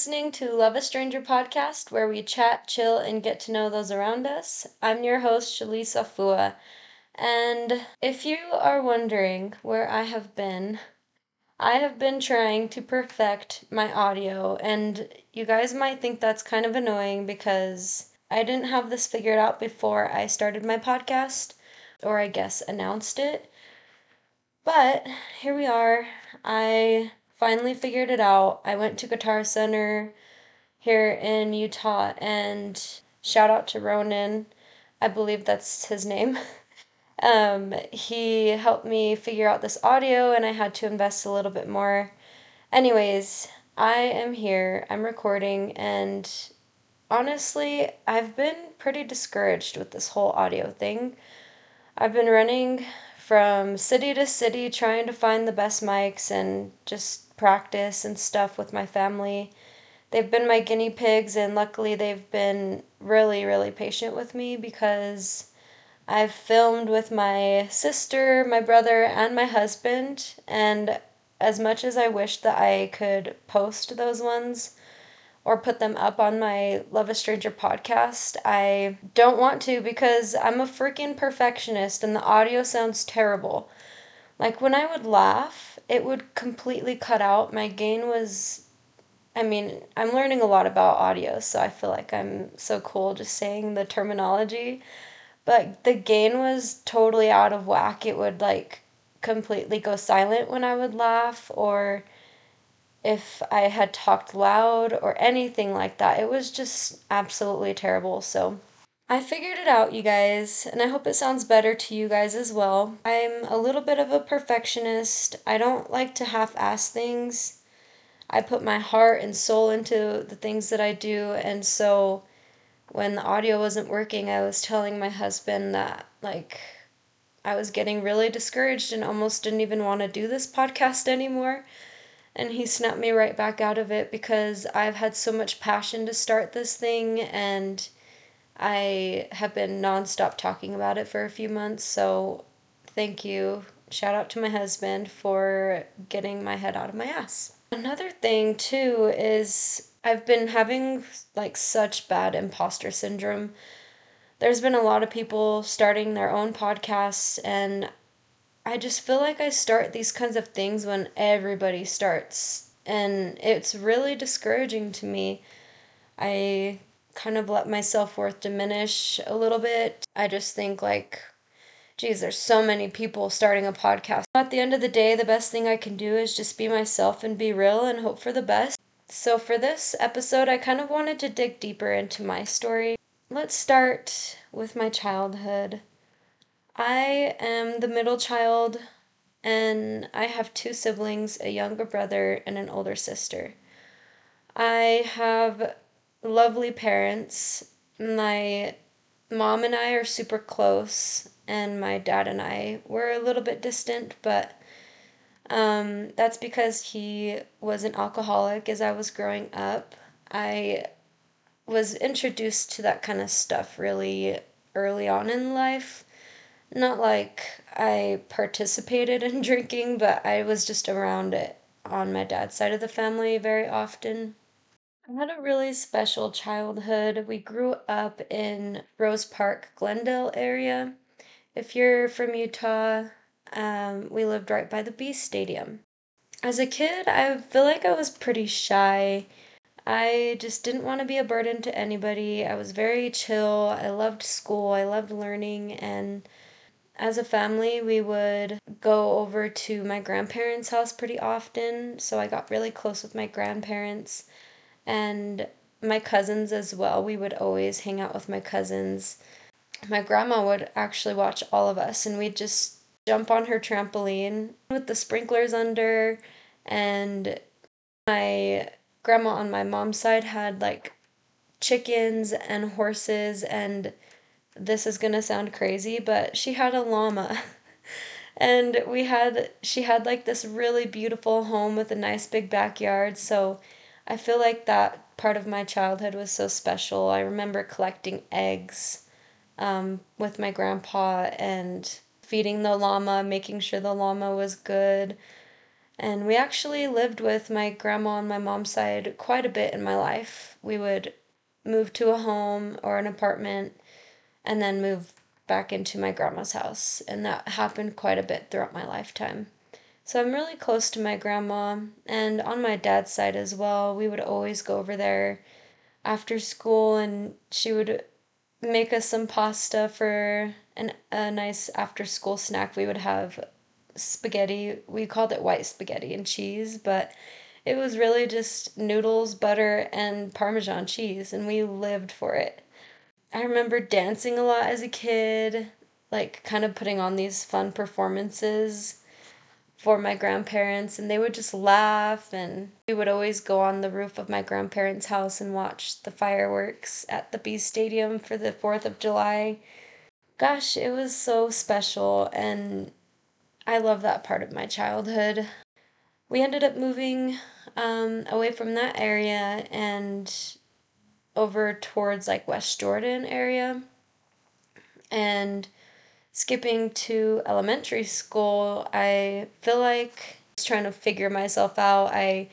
Listening to Love a Stranger podcast, where we chat, chill, and get to know those around us. I'm your host, Shalisa Fua. And if you are wondering where I have been, I have been trying to perfect my audio, and you guys might think that's kind of annoying because I didn't have this figured out before I started my podcast, or I guess announced it. But here we are. I finally figured it out. I went to Guitar Center here in Utah and shout out to Ronan. I believe that's his name. um, he helped me figure out this audio and I had to invest a little bit more. Anyways, I am here. I'm recording and honestly, I've been pretty discouraged with this whole audio thing. I've been running from city to city trying to find the best mics and just practice and stuff with my family. They've been my guinea pigs, and luckily, they've been really, really patient with me because I've filmed with my sister, my brother, and my husband. And as much as I wish that I could post those ones or put them up on my Love a Stranger podcast, I don't want to because I'm a freaking perfectionist and the audio sounds terrible. Like when I would laugh, it would completely cut out. My gain was I mean, I'm learning a lot about audio, so I feel like I'm so cool just saying the terminology. But the gain was totally out of whack. It would like completely go silent when I would laugh or if I had talked loud or anything like that. It was just absolutely terrible. So I figured it out, you guys, and I hope it sounds better to you guys as well. I'm a little bit of a perfectionist. I don't like to half ass things. I put my heart and soul into the things that I do, and so when the audio wasn't working, I was telling my husband that, like, I was getting really discouraged and almost didn't even want to do this podcast anymore. And he snapped me right back out of it because I've had so much passion to start this thing and I have been nonstop talking about it for a few months, so thank you. Shout out to my husband for getting my head out of my ass. Another thing, too, is I've been having like such bad imposter syndrome. There's been a lot of people starting their own podcasts, and I just feel like I start these kinds of things when everybody starts, and it's really discouraging to me. I kind of let my self worth diminish a little bit. I just think, like, geez, there's so many people starting a podcast. At the end of the day, the best thing I can do is just be myself and be real and hope for the best. So, for this episode, I kind of wanted to dig deeper into my story. Let's start with my childhood. I am the middle child, and I have two siblings a younger brother and an older sister. I have lovely parents. My mom and I are super close, and my dad and I were a little bit distant, but um, that's because he was an alcoholic as I was growing up. I was introduced to that kind of stuff really early on in life. Not like I participated in drinking, but I was just around it on my dad's side of the family very often. I had a really special childhood. We grew up in Rose Park, Glendale area. If you're from Utah, um, we lived right by the Bees Stadium. As a kid, I feel like I was pretty shy. I just didn't want to be a burden to anybody. I was very chill. I loved school. I loved learning. And as a family, we would go over to my grandparents' house pretty often. So I got really close with my grandparents and my cousins as well. We would always hang out with my cousins. My grandma would actually watch all of us, and we'd just jump on her trampoline with the sprinklers under. And my grandma on my mom's side had like chickens and horses, and this is gonna sound crazy, but she had a llama. and we had, she had like this really beautiful home with a nice big backyard, so I feel like that part of my childhood was so special. I remember collecting eggs um, with my grandpa and feeding the llama, making sure the llama was good. And we actually lived with my grandma on my mom's side quite a bit in my life. We would move to a home or an apartment and then move back into my grandma's house. And that happened quite a bit throughout my lifetime. So I'm really close to my grandma. And on my dad's side as well, we would always go over there after school and she would make us some pasta for an, a nice after school snack. We would have spaghetti. We called it white spaghetti and cheese, but it was really just noodles, butter, and Parmesan cheese, and we lived for it. I remember dancing a lot as a kid, like kind of putting on these fun performances for my grandparents, and they would just laugh. And we would always go on the roof of my grandparents' house and watch the fireworks at the Bee Stadium for the 4th of July. Gosh, it was so special, and I love that part of my childhood. We ended up moving um, away from that area and over towards like West Jordan area. And skipping to elementary school, I feel like I trying to figure myself out. I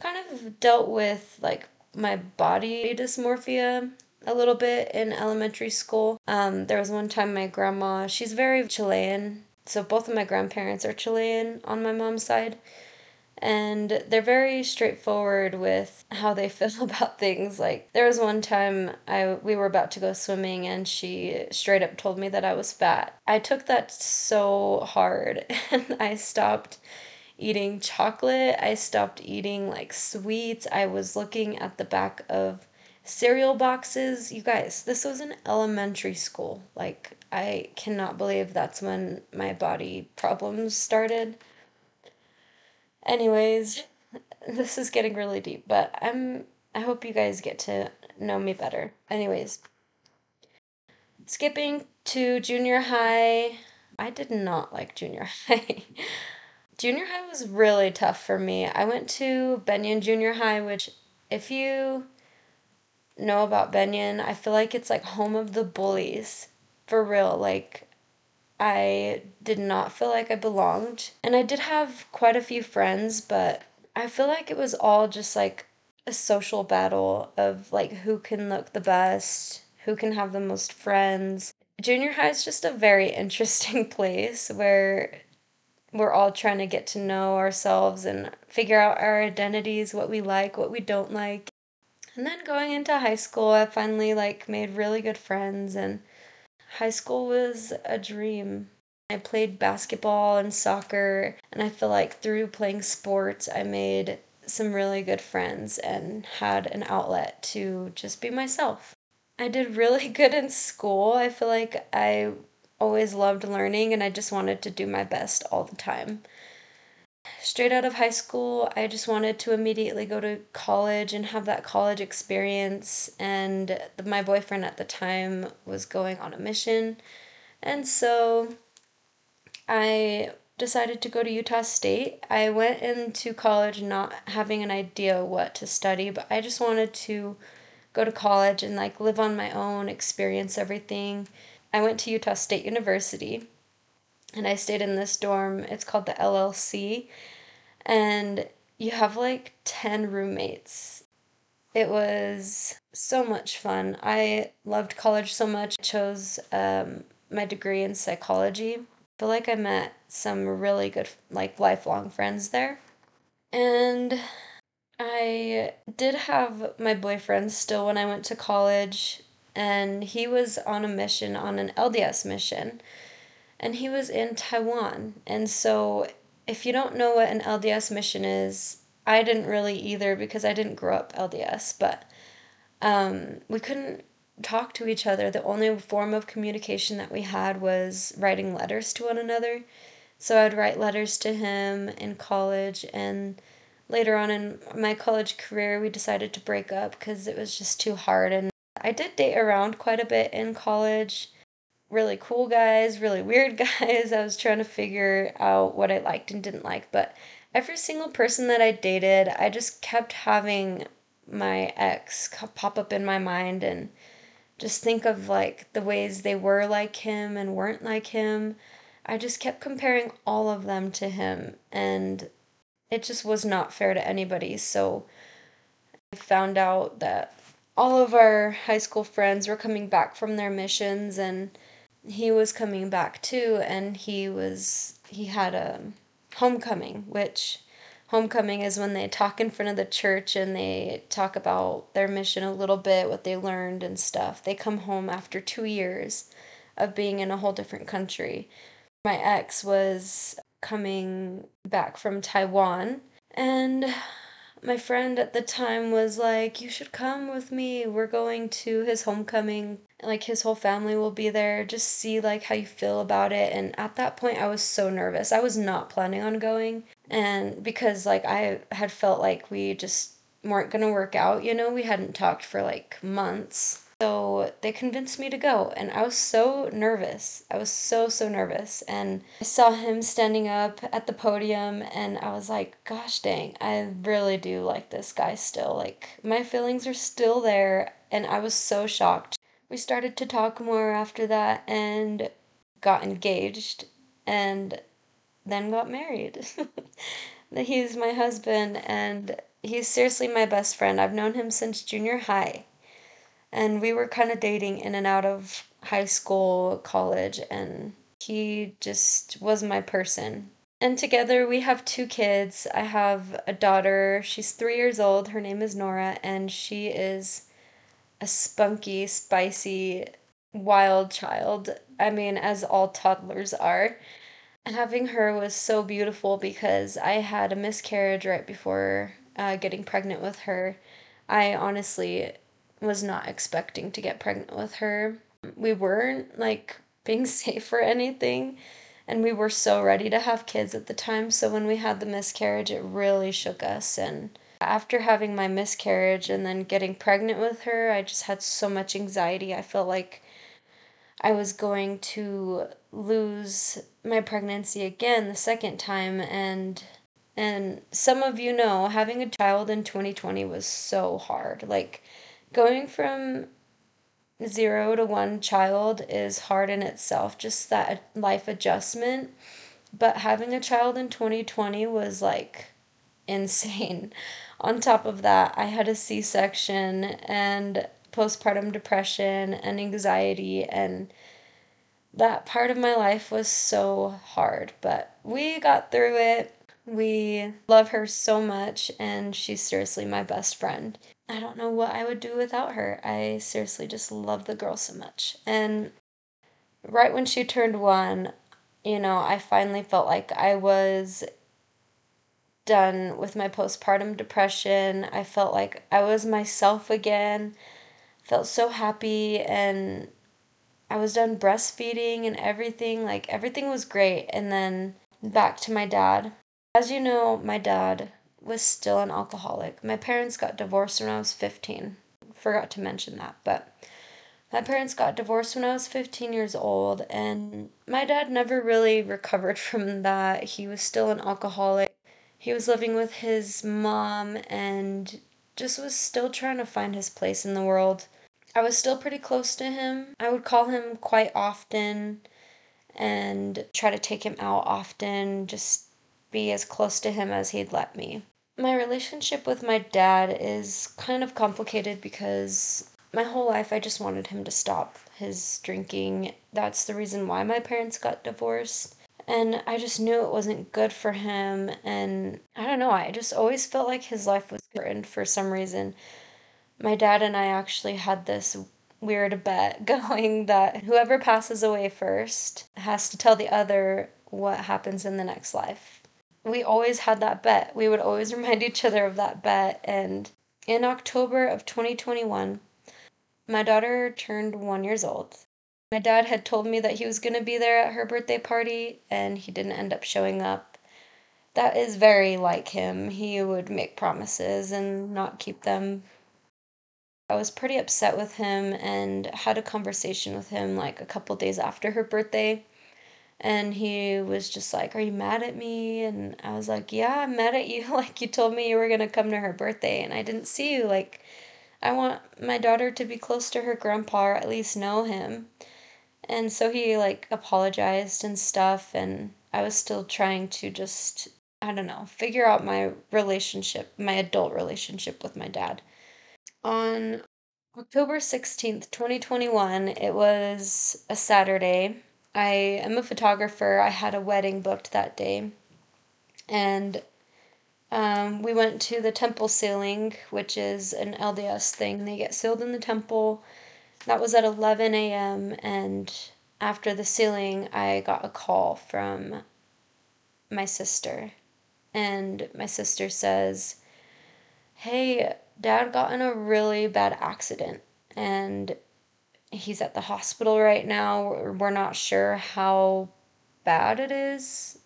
kind of dealt with like my body dysmorphia a little bit in elementary school. Um, there was one time my grandma, she's very Chilean, so both of my grandparents are Chilean on my mom's side. And they're very straightforward with how they feel about things. Like there was one time I we were about to go swimming and she straight up told me that I was fat. I took that so hard and I stopped eating chocolate. I stopped eating like sweets. I was looking at the back of cereal boxes. You guys, this was in elementary school. Like I cannot believe that's when my body problems started. Anyways, this is getting really deep, but I'm I hope you guys get to know me better. Anyways, skipping to junior high, I did not like junior high. junior high was really tough for me. I went to Bennion Junior High, which if you know about Bennion, I feel like it's like home of the bullies for real. Like, I did not feel like I belonged. And I did have quite a few friends, but I feel like it was all just like a social battle of like who can look the best, who can have the most friends. Junior high is just a very interesting place where we're all trying to get to know ourselves and figure out our identities, what we like, what we don't like. And then going into high school, I finally like made really good friends and High school was a dream. I played basketball and soccer, and I feel like through playing sports, I made some really good friends and had an outlet to just be myself. I did really good in school. I feel like I always loved learning and I just wanted to do my best all the time straight out of high school, I just wanted to immediately go to college and have that college experience. And my boyfriend at the time was going on a mission. And so I decided to go to Utah State. I went into college not having an idea what to study, but I just wanted to go to college and like live on my own, experience everything. I went to Utah State University and I stayed in this dorm. It's called the LLC, and you have like 10 roommates. It was so much fun. I loved college so much. I chose um, my degree in psychology. I feel like I met some really good, like, lifelong friends there. And I did have my boyfriend still when I went to college, and he was on a mission, on an LDS mission and he was in Taiwan. And so, if you don't know what an LDS mission is, I didn't really either because I didn't grow up LDS, but um, we couldn't talk to each other. The only form of communication that we had was writing letters to one another. So I'd write letters to him in college, and later on in my college career, we decided to break up because it was just too hard. And I did date around quite a bit in college really cool guys, really weird guys. I was trying to figure out what I liked and didn't like, but every single person that I dated, I just kept having my ex pop up in my mind and just think of like the ways they were like him and weren't like him. I just kept comparing all of them to him and it just was not fair to anybody. So I found out that all of our high school friends were coming back from their missions and he was coming back too and he was he had a homecoming which homecoming is when they talk in front of the church and they talk about their mission a little bit what they learned and stuff they come home after 2 years of being in a whole different country my ex was coming back from Taiwan and my friend at the time was like, You should come with me. We're going to his homecoming. Like, his whole family will be there. Just see, like, how you feel about it. And at that point, I was so nervous. I was not planning on going. And because, like, I had felt like we just weren't going to work out, you know, we hadn't talked for like months. So they convinced me to go, and I was so nervous. I was so, so nervous. And I saw him standing up at the podium, and I was like, gosh dang, I really do like this guy still. Like, my feelings are still there, and I was so shocked. We started to talk more after that and got engaged, and then got married. he's my husband, and he's seriously my best friend. I've known him since junior high and we were kind of dating in and out of high school, college, and he just was my person. And together we have two kids. I have a daughter, she's three years old. Her name is Nora, and she is a spunky, spicy, wild child. I mean, as all toddlers are. Having her was so beautiful because I had a miscarriage right before uh, getting pregnant with her. I honestly was not expecting to get pregnant with her. We weren't like being safe or anything, and we were so ready to have kids at the time. So when we had the miscarriage, it really shook us. And after having my miscarriage and then getting pregnant with her, I just had so much anxiety. I felt like I was going to lose my pregnancy again the second time and and some of you know having a child in 2020 was so hard. Like going from zero to one child is hard in itself, just that life adjustment. But having a child in 2020 was like insane. On top of that, I had a C section and postpartum depression and anxiety, and that part of my life was so hard. But we got through it. We love her so much, and she's seriously my best friend. I don't know what I would do without her. I seriously just love the girl so much. And right when she turned one, you know, I finally felt like I was done with my postpartum depression. I felt like I was myself again. Felt so happy and I was done breastfeeding and everything. Like everything was great. And then back to my dad. As you know, my dad was still an alcoholic. My parents got divorced when I was 15. Forgot to mention that, but my parents got divorced when I was 15 years old, and my dad never really recovered from that. He was still an alcoholic. He was living with his mom and just was still trying to find his place in the world. I was still pretty close to him. I would call him quite often and try to take him out often, just be as close to him as he'd let me. My relationship with my dad is kind of complicated because my whole life I just wanted him to stop his drinking. That's the reason why my parents got divorced. And I just knew it wasn't good for him. And I don't know, I just always felt like his life was threatened for some reason. My dad and I actually had this weird bet going that whoever passes away first has to tell the other what happens in the next life we always had that bet. We would always remind each other of that bet. And in October of 2021, my daughter turned one years old. My dad had told me that he was going to be there at her birthday party, and he didn't end up showing up. That is very like him. He would make promises and not keep them. I was pretty upset with him and had a conversation with him like a couple days after her birthday and he was just like, Are you mad at me? And I was like, Yeah, I'm mad at you. Like, you told me you were going to come to her birthday and I didn't see you. Like, I want my daughter to be close to her grandpa or at least know him. And so he, like, apologized and stuff. And I was still trying to just I don't know, figure out my relationship, my adult relationship with my dad. On October 16th, 2021, it was a Saturday. I am a photographer. I had a wedding booked that day. And um, we went to the temple sealing, which is an LDS thing. They get sealed in the temple. That was at 11 a.m. And after the sealing, I got a call from my sister. And my sister says, Hey, dad got in a really bad accident and he's at the hospital right now. We're not sure how bad it is.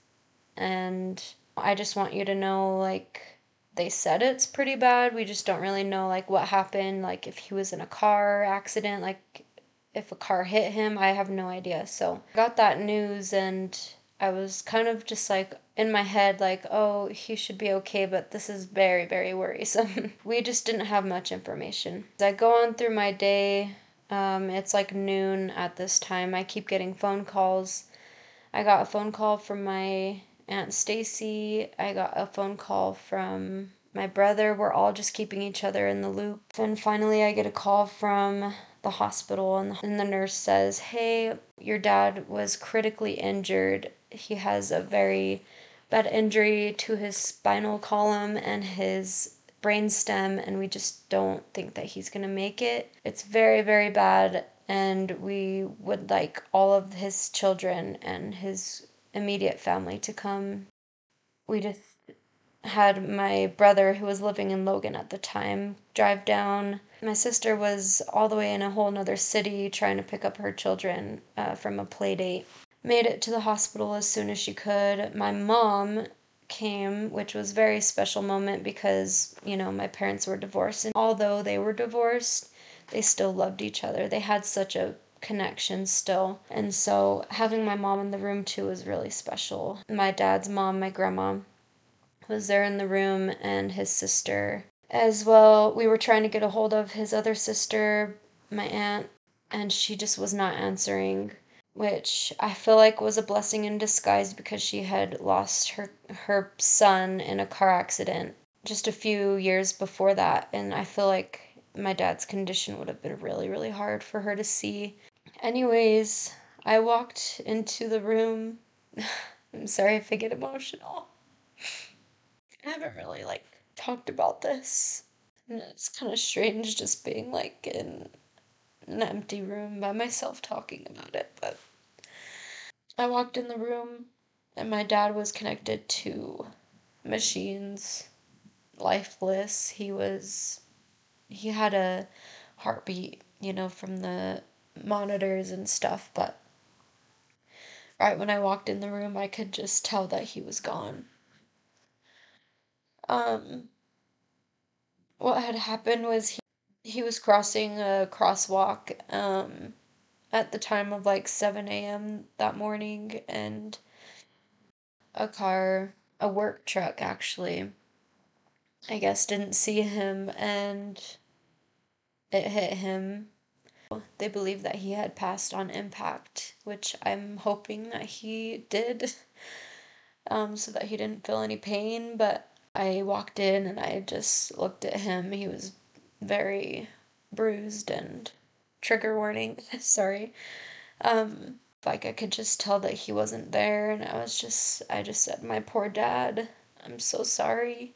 And I just want you to know like they said it's pretty bad. We just don't really know like what happened, like if he was in a car accident, like if a car hit him, I have no idea. So, I got that news and I was kind of just like in my head, like, oh, he should be okay, but this is very, very worrisome. we just didn't have much information. As I go on through my day, um, it's like noon at this time. I keep getting phone calls. I got a phone call from my Aunt Stacy. I got a phone call from my brother. We're all just keeping each other in the loop. And finally, I get a call from the hospital, and the, and the nurse says, Hey, your dad was critically injured. He has a very bad injury to his spinal column and his brain stem, and we just don't think that he's gonna make it. It's very, very bad, and we would like all of his children and his immediate family to come. We just had my brother, who was living in Logan at the time, drive down. My sister was all the way in a whole nother city trying to pick up her children uh, from a play date made it to the hospital as soon as she could. My mom came, which was very special moment because, you know, my parents were divorced and although they were divorced, they still loved each other. They had such a connection still. And so having my mom in the room too was really special. My dad's mom, my grandma, was there in the room and his sister as well. We were trying to get a hold of his other sister, my aunt, and she just was not answering which I feel like was a blessing in disguise because she had lost her her son in a car accident just a few years before that and I feel like my dad's condition would have been really really hard for her to see. Anyways, I walked into the room. I'm sorry if I get emotional. I haven't really like talked about this. And it's kind of strange just being like in an empty room by myself talking about it, but I walked in the room and my dad was connected to machines, lifeless. He was he had a heartbeat, you know, from the monitors and stuff, but right when I walked in the room, I could just tell that he was gone. Um what had happened was he he was crossing a crosswalk um at the time of like 7 a.m. that morning, and a car, a work truck actually, I guess, didn't see him and it hit him. They believe that he had passed on impact, which I'm hoping that he did, um, so that he didn't feel any pain. But I walked in and I just looked at him. He was very bruised and trigger warning, sorry. Um, like I could just tell that he wasn't there, and I was just, I just said, My poor dad, I'm so sorry.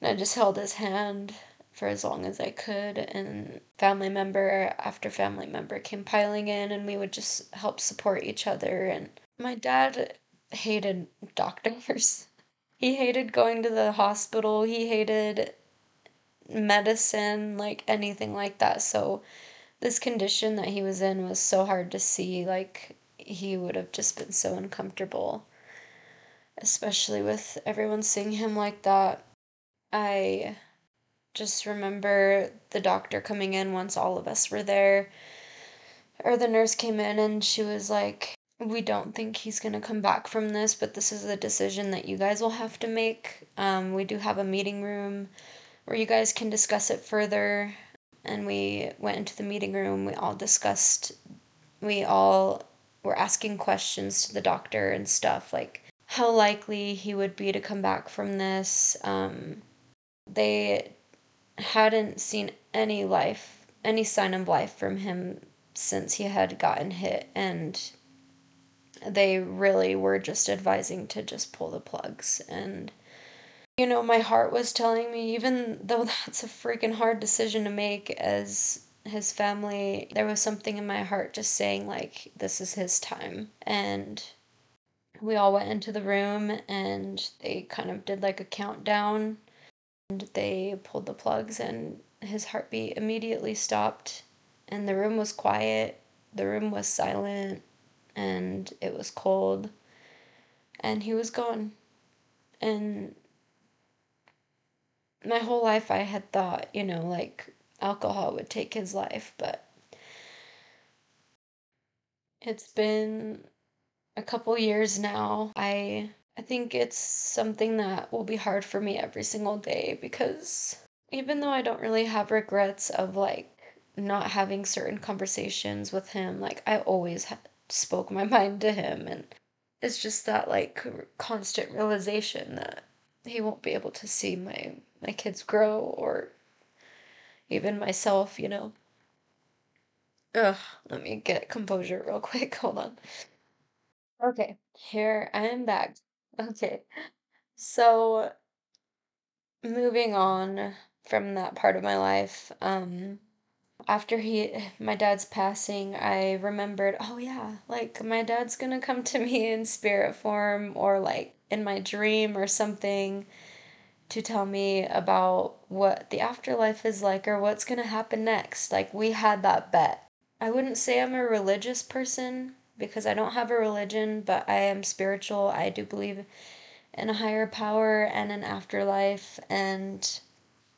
And I just held his hand for as long as I could, and family member after family member came piling in, and we would just help support each other. And my dad hated doctors. He hated going to the hospital. He hated medicine, like anything like that. So this condition that he was in was so hard to see. Like, he would have just been so uncomfortable, especially with everyone seeing him like that. I just remember the doctor coming in once all of us were there, or the nurse came in and she was like, we don't think he's going to come back from this, but this is a decision that you guys will have to make. Um, we do have a meeting room where you guys can discuss it further and we went into the meeting room. We all discussed, we all were asking questions to the doctor and stuff like, how likely he would be to come back from this. Um, they hadn't seen any life, any sign of life from him since he had gotten hit, and they really were just advising to just pull the plugs. And, you know, my heart was telling me, even though that's a freaking hard decision to make as his family, there was something in my heart just saying, like, this is his time. And we all went into the room and they kind of did like a countdown and they pulled the plugs and his heartbeat immediately stopped and the room was quiet the room was silent and it was cold and he was gone and my whole life i had thought you know like alcohol would take his life but it's been a couple years now. I I think it's something that will be hard for me every single day because even though I don't really have regrets of like not having certain conversations with him, like I always ha- spoke my mind to him and it's just that like constant realization that he won't be able to see my my kids grow or even myself, you know. Ugh, let me get composure real quick. Hold on. Okay, here I am back. Okay, so moving on from that part of my life, um, after he, my dad's passing, I remembered, oh yeah, like my dad's gonna come to me in spirit form or like in my dream or something to tell me about what the afterlife is like or what's gonna happen next. Like we had that bet. I wouldn't say I'm a religious person because I don't have a religion, but I am spiritual. I do believe in a higher power and an afterlife and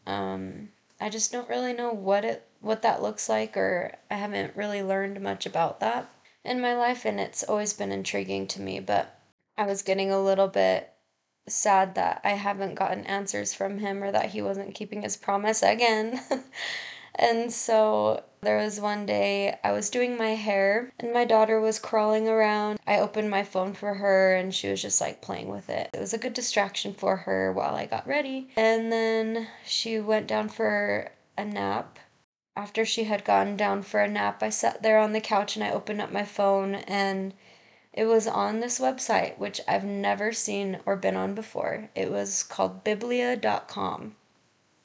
um I just don't really know what it what that looks like or I haven't really learned much about that in my life and it's always been intriguing to me, but I was getting a little bit sad that I haven't gotten answers from him or that he wasn't keeping his promise again. And so there was one day I was doing my hair and my daughter was crawling around. I opened my phone for her and she was just like playing with it. It was a good distraction for her while I got ready. And then she went down for a nap. After she had gone down for a nap, I sat there on the couch and I opened up my phone and it was on this website, which I've never seen or been on before. It was called biblia.com.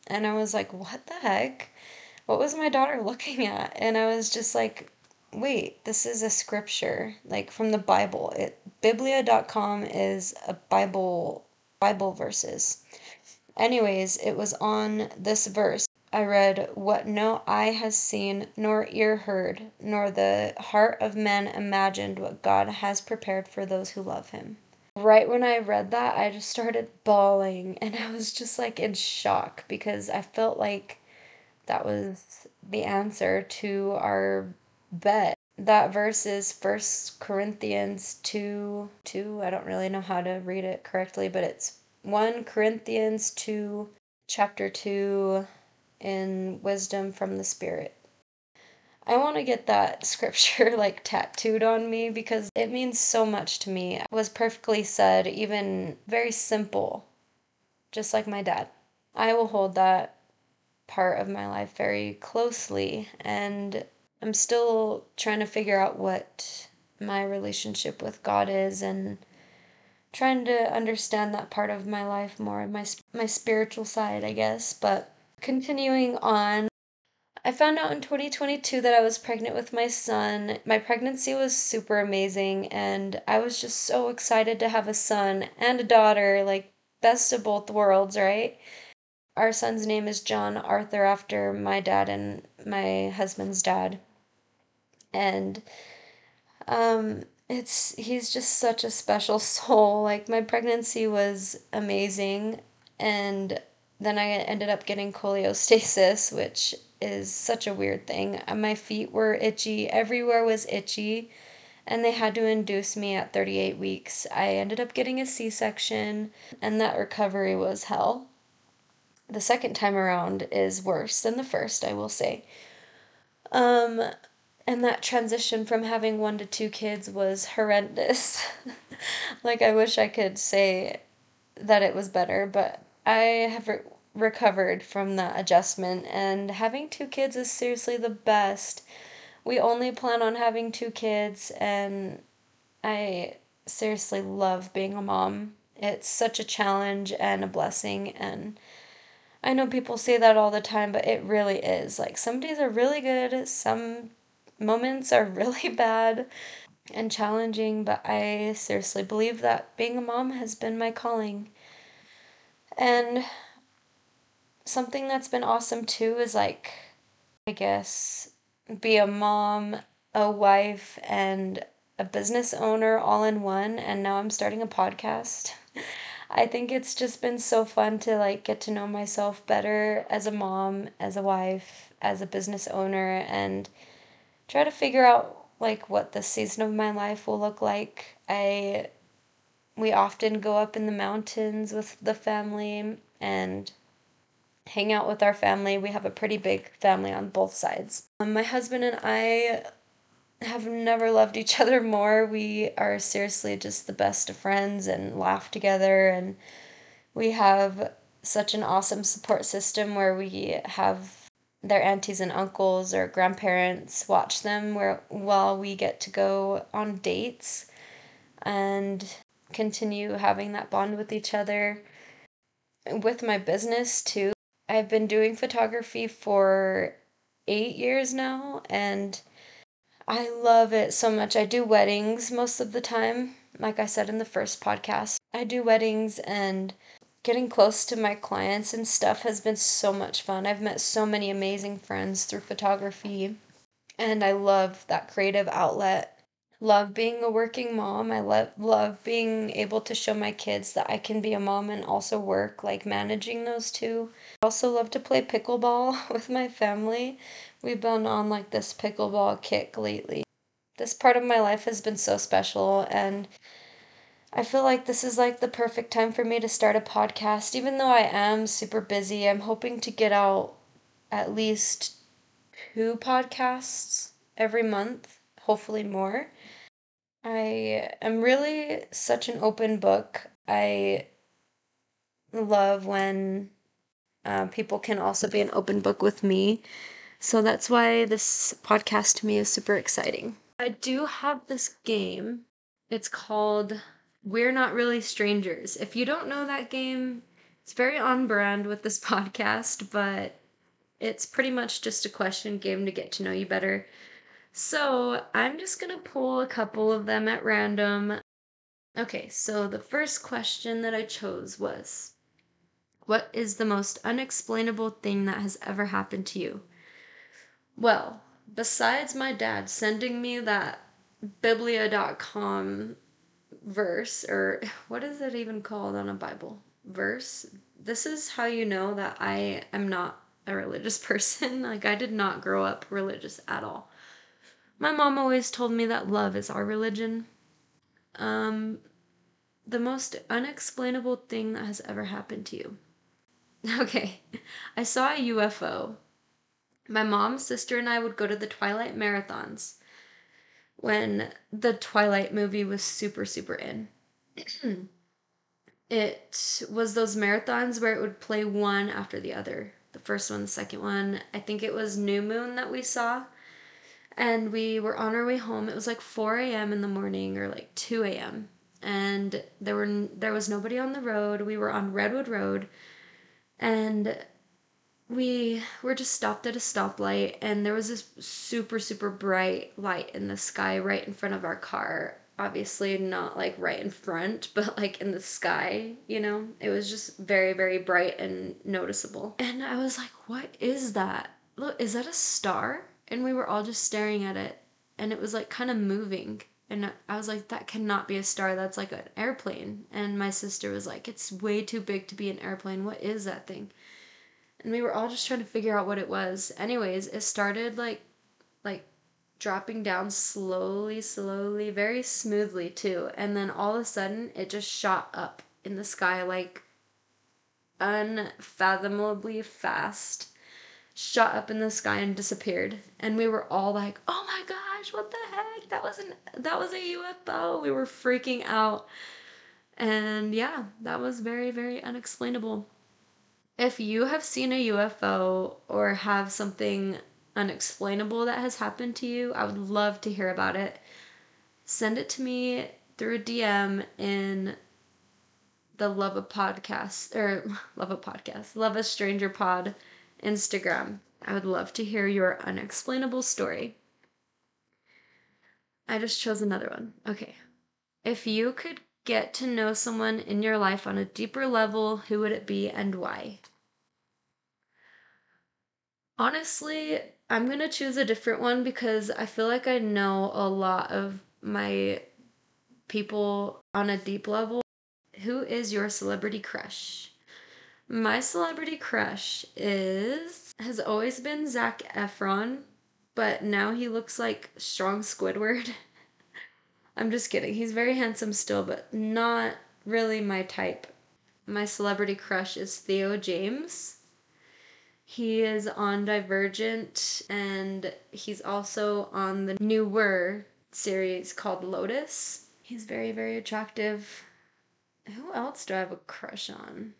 And I was like, what the heck? What was my daughter looking at? And I was just like, wait, this is a scripture, like from the Bible. It biblia.com is a Bible Bible verses. Anyways, it was on this verse. I read, What no eye has seen, nor ear heard, nor the heart of man imagined what God has prepared for those who love him. Right when I read that, I just started bawling and I was just like in shock because I felt like that was the answer to our bet. That verse is First Corinthians 2 2. I don't really know how to read it correctly, but it's 1 Corinthians 2, chapter 2, in Wisdom from the Spirit. I want to get that scripture like tattooed on me because it means so much to me. It was perfectly said, even very simple, just like my dad. I will hold that part of my life very closely and I'm still trying to figure out what my relationship with God is and trying to understand that part of my life more my my spiritual side, I guess, but continuing on I found out in 2022 that I was pregnant with my son. My pregnancy was super amazing and I was just so excited to have a son and a daughter, like best of both worlds, right? Our son's name is John Arthur after my dad and my husband's dad. And um it's he's just such a special soul. Like my pregnancy was amazing and then I ended up getting cholestasis, which is such a weird thing. My feet were itchy, everywhere was itchy, and they had to induce me at 38 weeks. I ended up getting a C section, and that recovery was hell the second time around is worse than the first, I will say. Um, And that transition from having one to two kids was horrendous. like, I wish I could say that it was better, but I have re- recovered from that adjustment, and having two kids is seriously the best. We only plan on having two kids, and I seriously love being a mom. It's such a challenge and a blessing, and I know people say that all the time, but it really is. Like, some days are really good, some moments are really bad and challenging, but I seriously believe that being a mom has been my calling. And something that's been awesome too is like, I guess, be a mom, a wife, and a business owner all in one. And now I'm starting a podcast. I think it's just been so fun to like get to know myself better as a mom, as a wife, as a business owner, and try to figure out like what the season of my life will look like. I we often go up in the mountains with the family and hang out with our family. We have a pretty big family on both sides. Um, my husband and I have never loved each other more. We are seriously just the best of friends and laugh together and we have such an awesome support system where we have their aunties and uncles or grandparents watch them where while we get to go on dates and continue having that bond with each other. With my business, too, I've been doing photography for eight years now, and I love it so much. I do weddings most of the time, like I said in the first podcast. I do weddings, and getting close to my clients and stuff has been so much fun. I've met so many amazing friends through photography, and I love that creative outlet love being a working mom. I love love being able to show my kids that I can be a mom and also work, like managing those two. I also love to play pickleball with my family. We've been on like this pickleball kick lately. This part of my life has been so special and I feel like this is like the perfect time for me to start a podcast. Even though I am super busy, I'm hoping to get out at least two podcasts every month, hopefully more. I am really such an open book. I love when uh, people can also be an open book with me. So that's why this podcast to me is super exciting. I do have this game. It's called We're Not Really Strangers. If you don't know that game, it's very on brand with this podcast, but it's pretty much just a question game to get to know you better. So I'm just going to pull a couple of them at random. Okay, so the first question that I chose was What is the most unexplainable thing that has ever happened to you? Well, besides my dad sending me that biblia.com verse, or what is it even called on a Bible? Verse? This is how you know that I am not a religious person. like, I did not grow up religious at all. My mom always told me that love is our religion. Um, the most unexplainable thing that has ever happened to you. Okay, I saw a UFO. My mom, sister, and I would go to the Twilight marathons when the Twilight movie was super, super in. it was those marathons where it would play one after the other. The first one, the second one. I think it was New Moon that we saw and we were on our way home. It was like 4 a.m. in the morning or like 2 a.m. And there were there was nobody on the road. We were on Redwood Road, and we were just stopped at a stoplight, and there was this super super bright light in the sky right in front of our car. Obviously, not like right in front, but like in the sky. You know, it was just very very bright and noticeable. And I was like, "What is that? Look, is that a star?" And we were all just staring at it and it was like kind of moving and I was like, that cannot be a star. That's like an airplane. And my sister was like, it's way too big to be an airplane. What is that thing? And we were all just trying to figure out what it was. Anyways, it started like, like dropping down slowly, slowly, very smoothly too. And then all of a sudden, it just shot up in the sky like unfathomably fast shot up in the sky and disappeared. And we were all like, "Oh my gosh, what the heck? That was an that was a UFO." We were freaking out. And yeah, that was very very unexplainable. If you have seen a UFO or have something unexplainable that has happened to you, I would love to hear about it. Send it to me through a DM in the Love a Podcast or Love a Podcast, Love a Stranger Pod Instagram. I would love to hear your unexplainable story. I just chose another one. Okay. If you could get to know someone in your life on a deeper level, who would it be and why? Honestly, I'm going to choose a different one because I feel like I know a lot of my people on a deep level. Who is your celebrity crush? My celebrity crush is has always been Zac Efron, but now he looks like strong Squidward. I'm just kidding. He's very handsome still, but not really my type. My celebrity crush is Theo James. He is on Divergent and he's also on the newer series called Lotus. He's very, very attractive. Who else do I have a crush on?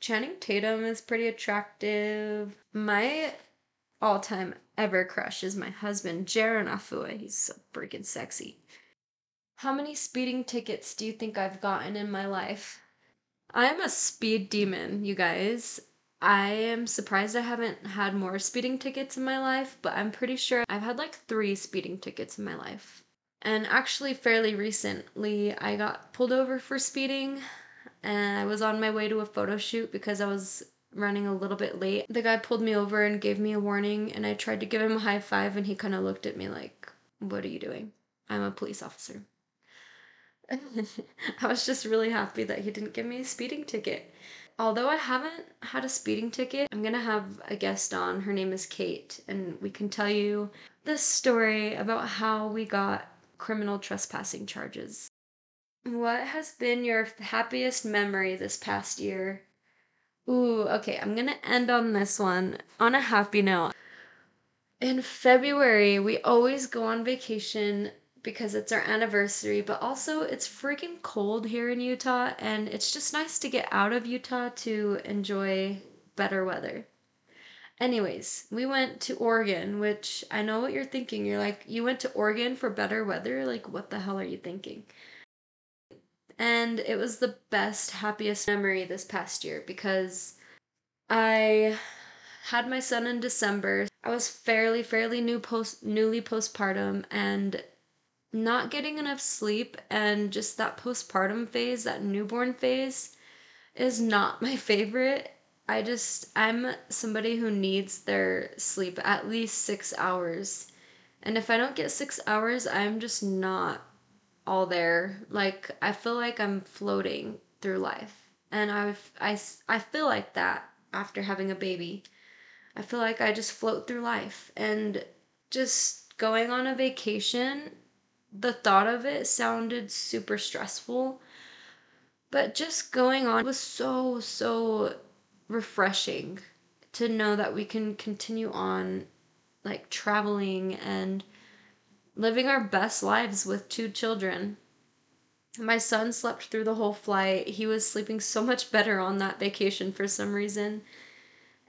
Channing Tatum is pretty attractive. My all time ever crush is my husband, Jaron Afua. He's so freaking sexy. How many speeding tickets do you think I've gotten in my life? I'm a speed demon, you guys. I am surprised I haven't had more speeding tickets in my life, but I'm pretty sure I've had like three speeding tickets in my life. And actually, fairly recently, I got pulled over for speeding and I was on my way to a photo shoot because I was running a little bit late. The guy pulled me over and gave me a warning, and I tried to give him a high five, and he kind of looked at me like, What are you doing? I'm a police officer. I was just really happy that he didn't give me a speeding ticket. Although I haven't had a speeding ticket, I'm gonna have a guest on. Her name is Kate, and we can tell you the story about how we got criminal trespassing charges. What has been your happiest memory this past year? Ooh, okay, I'm gonna end on this one on a happy note. In February, we always go on vacation because it's our anniversary, but also it's freaking cold here in Utah, and it's just nice to get out of Utah to enjoy better weather. Anyways, we went to Oregon, which I know what you're thinking. You're like, you went to Oregon for better weather? Like, what the hell are you thinking? And it was the best, happiest memory this past year because I had my son in December. I was fairly, fairly new post newly postpartum and not getting enough sleep and just that postpartum phase, that newborn phase is not my favorite. I just I'm somebody who needs their sleep at least 6 hours. And if I don't get 6 hours, I'm just not all there. Like I feel like I'm floating through life. And I I I feel like that after having a baby. I feel like I just float through life and just going on a vacation, the thought of it sounded super stressful. But just going on was so so refreshing to know that we can continue on like traveling and living our best lives with two children. My son slept through the whole flight. He was sleeping so much better on that vacation for some reason.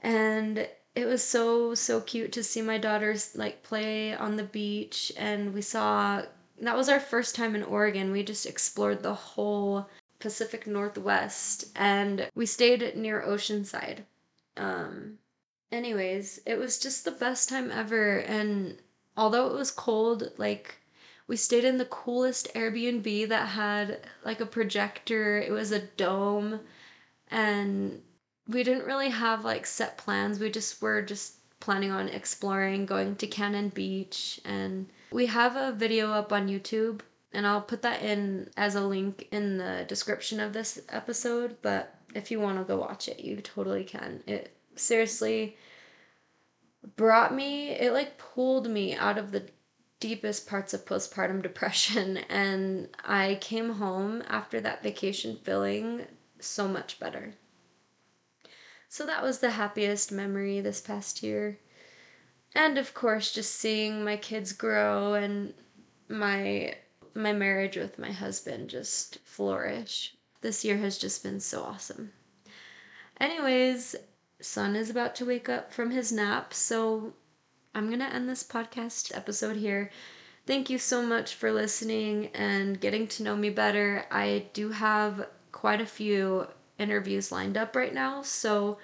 And it was so so cute to see my daughters like play on the beach and we saw that was our first time in Oregon. We just explored the whole Pacific Northwest and we stayed near Oceanside. Um anyways, it was just the best time ever and although it was cold, like we stayed in the coolest Airbnb that had like a projector. It was a dome and we didn't really have like set plans. We just were just planning on exploring, going to Cannon Beach and we have a video up on YouTube and I'll put that in as a link in the description of this episode, but if you want to go watch it, you totally can. It seriously brought me it like pulled me out of the deepest parts of postpartum depression and I came home after that vacation feeling so much better. So that was the happiest memory this past year. and of course just seeing my kids grow and my my marriage with my husband just flourish. This year has just been so awesome. Anyways, son is about to wake up from his nap, so I'm going to end this podcast episode here. Thank you so much for listening and getting to know me better. I do have quite a few interviews lined up right now, so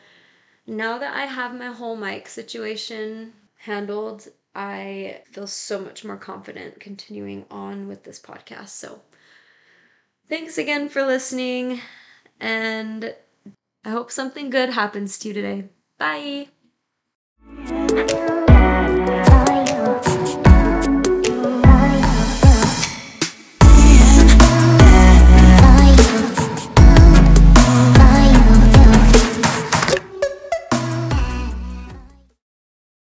now that I have my whole mic situation handled, I feel so much more confident continuing on with this podcast. So, thanks again for listening, and I hope something good happens to you today. Bye.